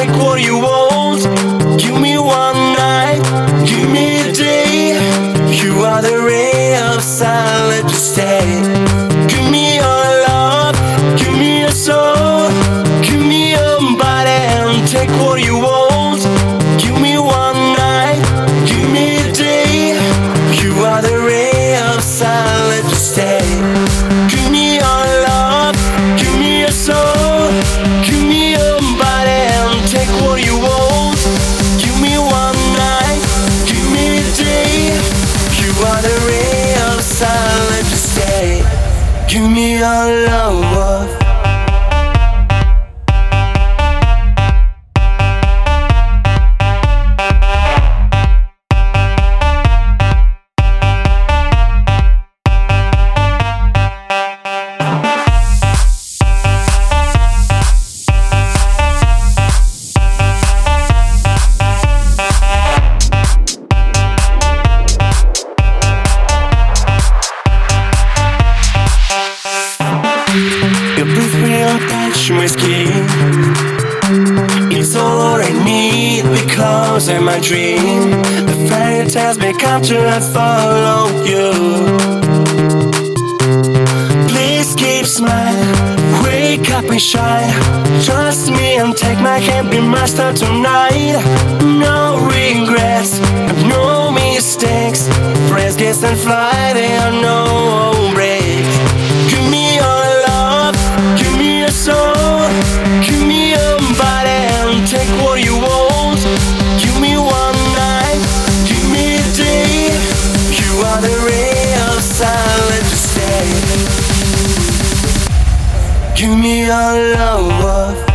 take what you want. Give me one night, give me a day. You are the ray of sunlight to stay. Give me your love, give me your soul, give me your body and take what you want. Give me one night, give me a day. You are the ray of sunlight to stay. Give me your It's all I need because I'm a dream. The fairy tales become true. I follow you. Please keep smiling, wake up and shine. Trust me and take my hand, be master tonight. No regrets, no mistakes. Friends kiss and fly, there are no Give me your love.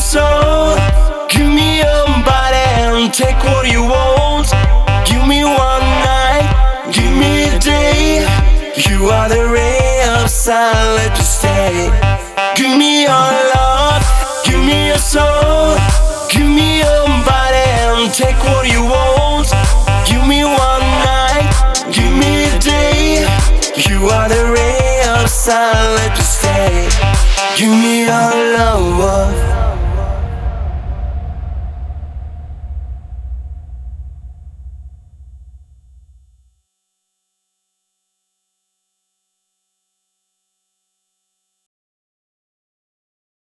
Soul, give me your body and take what you want. Give me one night, give me a day. You are the ray of sun, let you stay. Give me your love, give me your soul, give me your body and take what you want. Give me one night, give me a day. You are the ray of sun, let you stay. Give me your love.